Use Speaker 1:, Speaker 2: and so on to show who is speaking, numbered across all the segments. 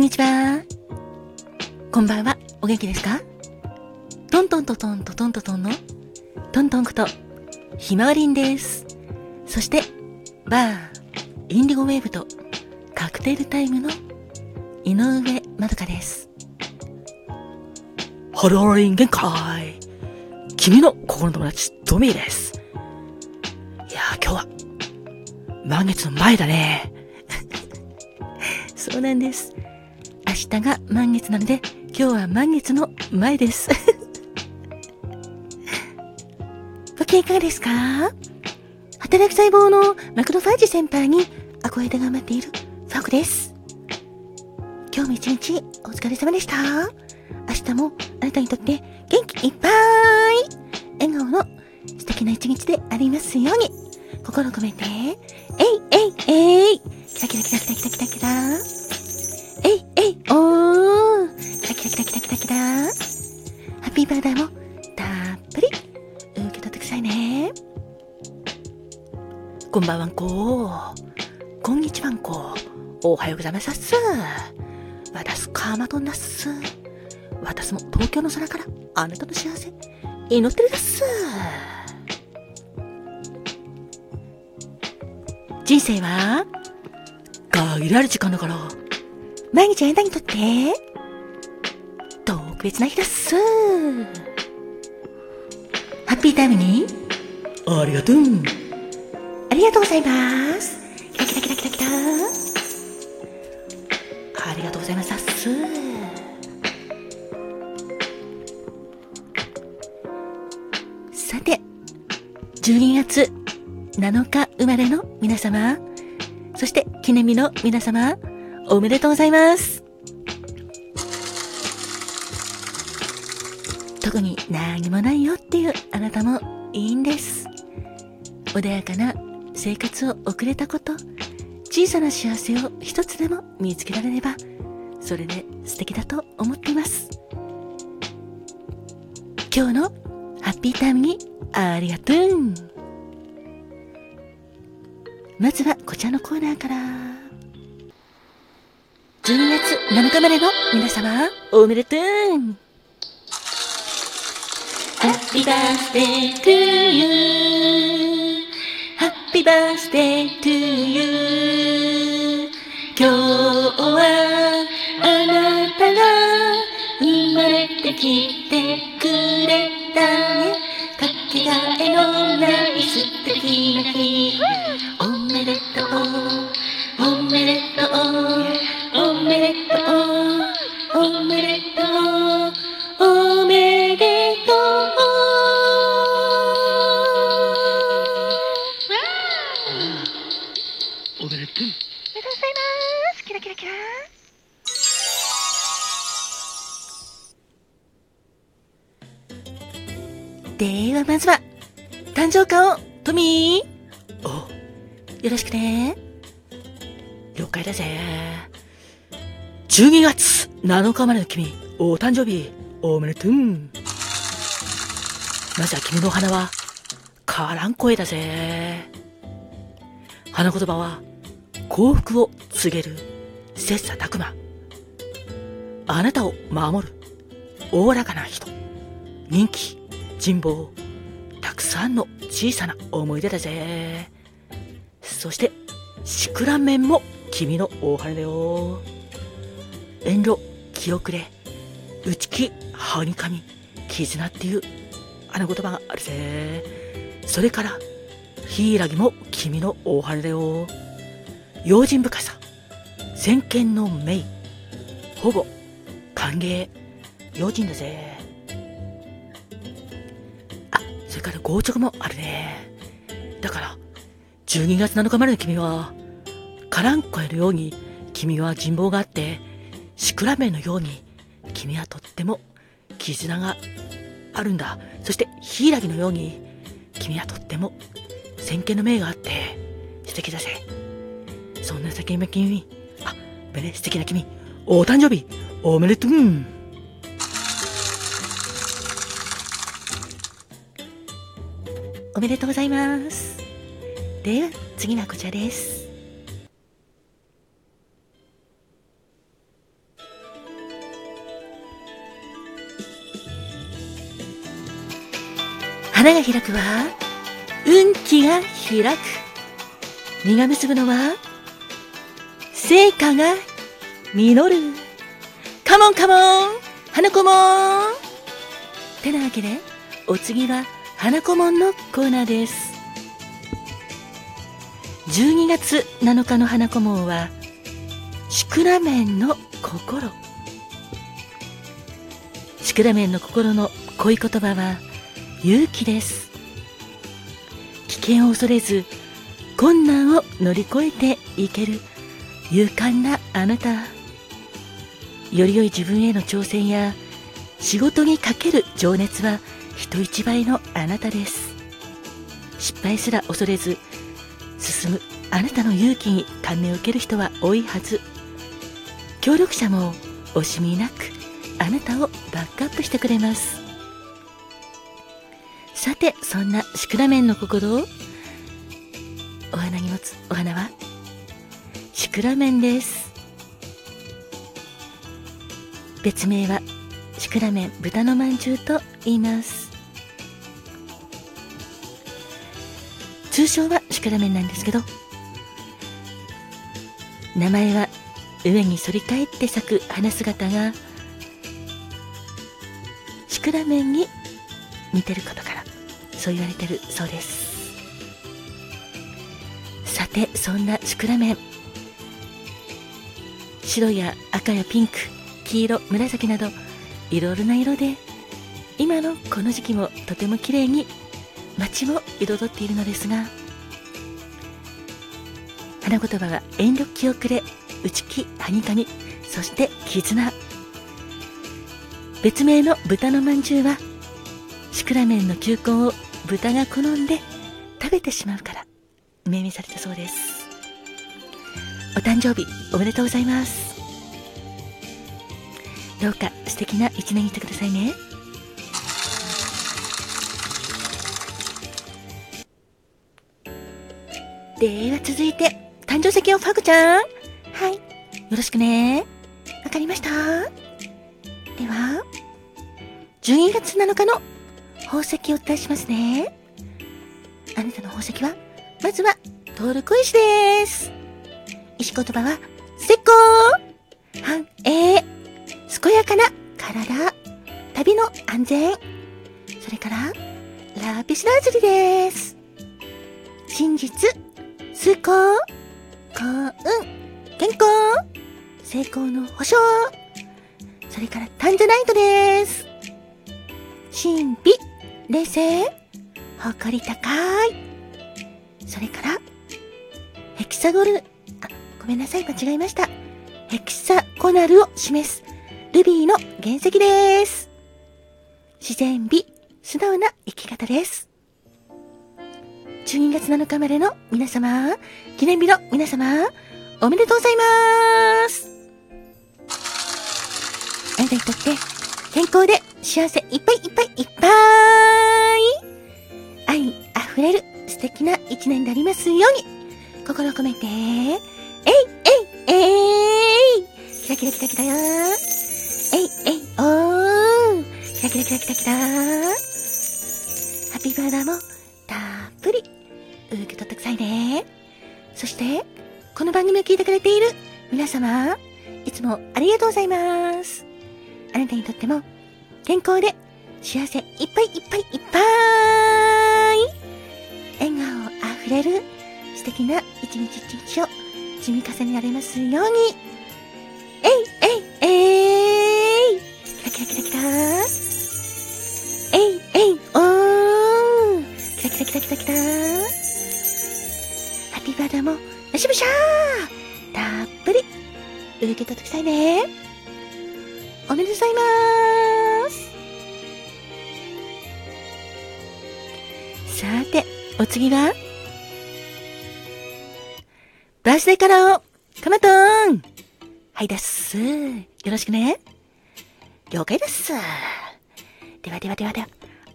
Speaker 1: こんにちは。こんばんは。お元気ですか？トントントントントントントンのトントンことひまわりんです。そして、バー、インディゴウェーブとカクテルタイムの井上まどかです。
Speaker 2: ハローリン限界君の心の友達、トミーです。いやー、今日は、満月の前だね。
Speaker 1: そうなんです。明日が満月なので、今日は満月の前です。ご機嫌いかがですか？働く細胞のマクロファージ先輩に憧れで頑張っているファークです。今日も一日お疲れ様でした。明日もあなたにとって元気いっぱい笑顔の素敵な一日でありますように心を込めて、えいえいえいキラキラキラキラキラキラキラいおーキラキラキラキラキラキラハッピーバーダーもたっぷり受け取ってくださいね。こんばんはんここんにちはんこおはようございますっす。わたすかまとんなっす。私も東京の空からあなたの幸せ祈ってるです。人生は限られる時間だから、毎日あなたにとって特別な日です。ハッピータイムに
Speaker 2: ありがとう。
Speaker 1: ありがとうございます。キラキラキラキラキラ。ありがとうございます。12月7日生まれの皆様、そして記念日の皆様、おめでとうございます。特に何もないよっていうあなたもいいんです。穏やかな生活を送れたこと、小さな幸せを一つでも見つけられれば、それで素敵だと思っています。今日のハッピータイムにありがとうまずはこちらのコーナーから。12月7日までの皆様、おめでとう。Happy birthday to you happy birthday to you 今日はあなたが生まれてきてくれたね。かけがえのない素敵な日。おめでとうではまずは、誕生花を、トミーお、よろしくね。
Speaker 2: 了解だぜ。12月7日までの君、お誕生日、おめでとう。まずは君のお花は、カラン声だぜ。花言葉は、幸福を告げる、切磋琢磨。あなたを守る、おおらかな人。人気、人望、たくさんの小さな思い出だぜ。そして、シクラメンも君の大羽だよ。遠慮、気遅れ、内気、はにかみ、絆っていうあの言葉があるぜ。それから、ヒイラギも君の大羽だよ。用心深さ、先見の明、保護、歓迎、用心だぜ。れから硬直もあるね。だから、12月7日までの君は、カランコエのように君は人望があって、シクラメンのように君はとっても絆があるんだ。そしてヒイラギのように君はとっても先見の明があって素敵だぜ。そんな先の君、あ、めね、素敵な君、お誕生日おめでとう
Speaker 1: おめでとうございます。では、次はこちらです。
Speaker 2: 花が開くは、運気が開く。実が結ぶのは、成果が実る。カモンカモン花子もてなわけで、お次は、花子もんのコーナーです。12月7日の花子門は、シクラメンの心。シクラメンの心の恋言葉は、勇気です。危険を恐れず、困難を乗り越えていける勇敢なあなた。より良い自分への挑戦や仕事にかける情熱は人一倍のあなたです。失敗すら恐れず進むあなたの勇気に感銘を受ける人は多いはず。協力者も惜しみなくあなたをバックアップしてくれます。さてそんなシクラメンの心をお花に持つお花は？シクラメンです。別名はシクラメン豚のまんじゅうと言います。通称はシクラメンなんですけど名前は上に反り返って咲く花姿がシクラメンに似てることからそう言われてるそうです。さてそんなシクラメン。白や赤やピンク黄色紫などいろいろな色で今のこの時期もとても綺麗に街も彩っているのですが花言葉は遠慮気遅れ内気はにかにそして絆。別名の豚のまんじゅうはシクラメンの球根を豚が好んで食べてしまうから命名されたそうです。お誕生日おめでとうございます。どうか素敵な一年にしてくださいね。では続いて誕生石をファグちゃん。はい。よろしくね。わかりましたでは、12月7日の宝石をお伝えしますね。あなたの宝石は、まずは、トルコ石です。石言葉は、石膏繁栄健やかな体旅の安全それから、ラピスラズリです。真実、崇高幸運、健康、成功の保証。それからタンジャナイトです。神秘、冷静、誇り高い。それから、ヘキサゴル、あ、ごめんなさい、間違えました。ヘキサコナルを示す、ルビーの原石です。自然美、素直な生き方です。12月7日までの皆様、記念日の皆様、おめでとうございます。あなたにとって健康で幸せいっぱいいっぱいいっぱい。愛あふれる素敵な一年でありますように心を込めて、えいえいえい。キラキラキラキラよえいえいおー。キラキラキラキラキラ。ハッピーバーダーもそして、この番組を聞いてくれている皆様、いつもありがとうございます。あなたにとっても健康で幸せいっぱいいっぱいいっぱい笑顔あふれる素敵な一日一日を積み重ねられますように。しぶしゃーたっぷり、受け取ってくださいね。おめでとうございます。さて、お次は、バースデーカラーを、カマトーンはいです。よろしくね。了解です。ではではではでは、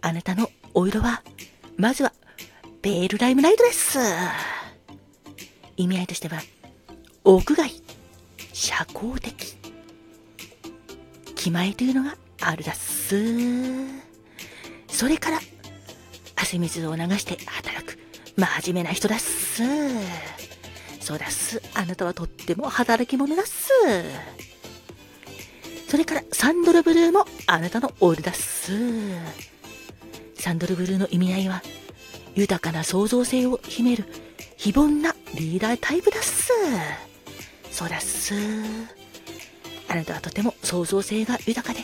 Speaker 2: あなたのお色は、まずは、ベールライムライトです。意味合いとしては、屋外、社交的、気前というのがあるだっす。それから、汗水を流して働く真面目な人だっす。そうだっす。あなたはとっても働き者だっす。それからサンドルブルーもあなたのオールだっす。サンドルブルーの意味合いは豊かな創造性を秘める非凡なリーダータイプだっす。そうだっす。あなたはとても創造性が豊かで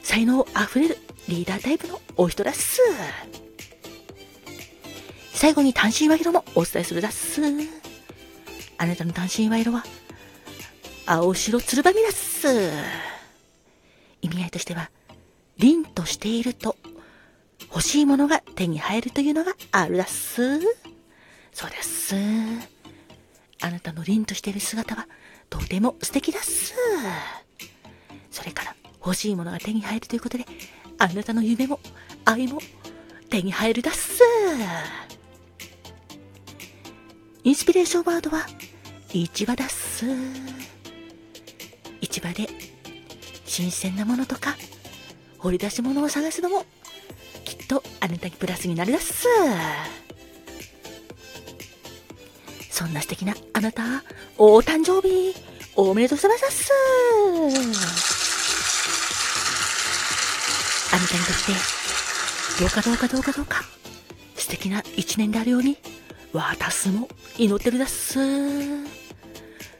Speaker 2: 才能あふれるリーダータイプのお人だっす。最後に単身和色もお伝えするだっす。あなたの単身和色は、青白つるばみだっす。意味合いとしては、凛としていると、欲しいものが手に入るというのがあるだっす。そうだっす。あなたの凛としている姿は、とても素敵だっす。それから、欲しいものが手に入るということで、あなたの夢も愛も手に入るだっす。インスピレーションワードは、市場だっす。市場で、新鮮なものとか、掘り出し物を探すのも、きっとあなたにプラスになるだっす。な素敵なあなた、お誕生日、おめでとうございますっす。あなたにとって、どうかどうかどうかどうか、素敵な一年であるように、私も祈ってるだっす。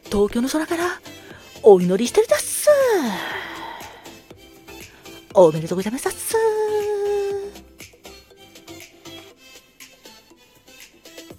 Speaker 2: 東京の空からお祈りしてるだっす。おめでとうございますっす。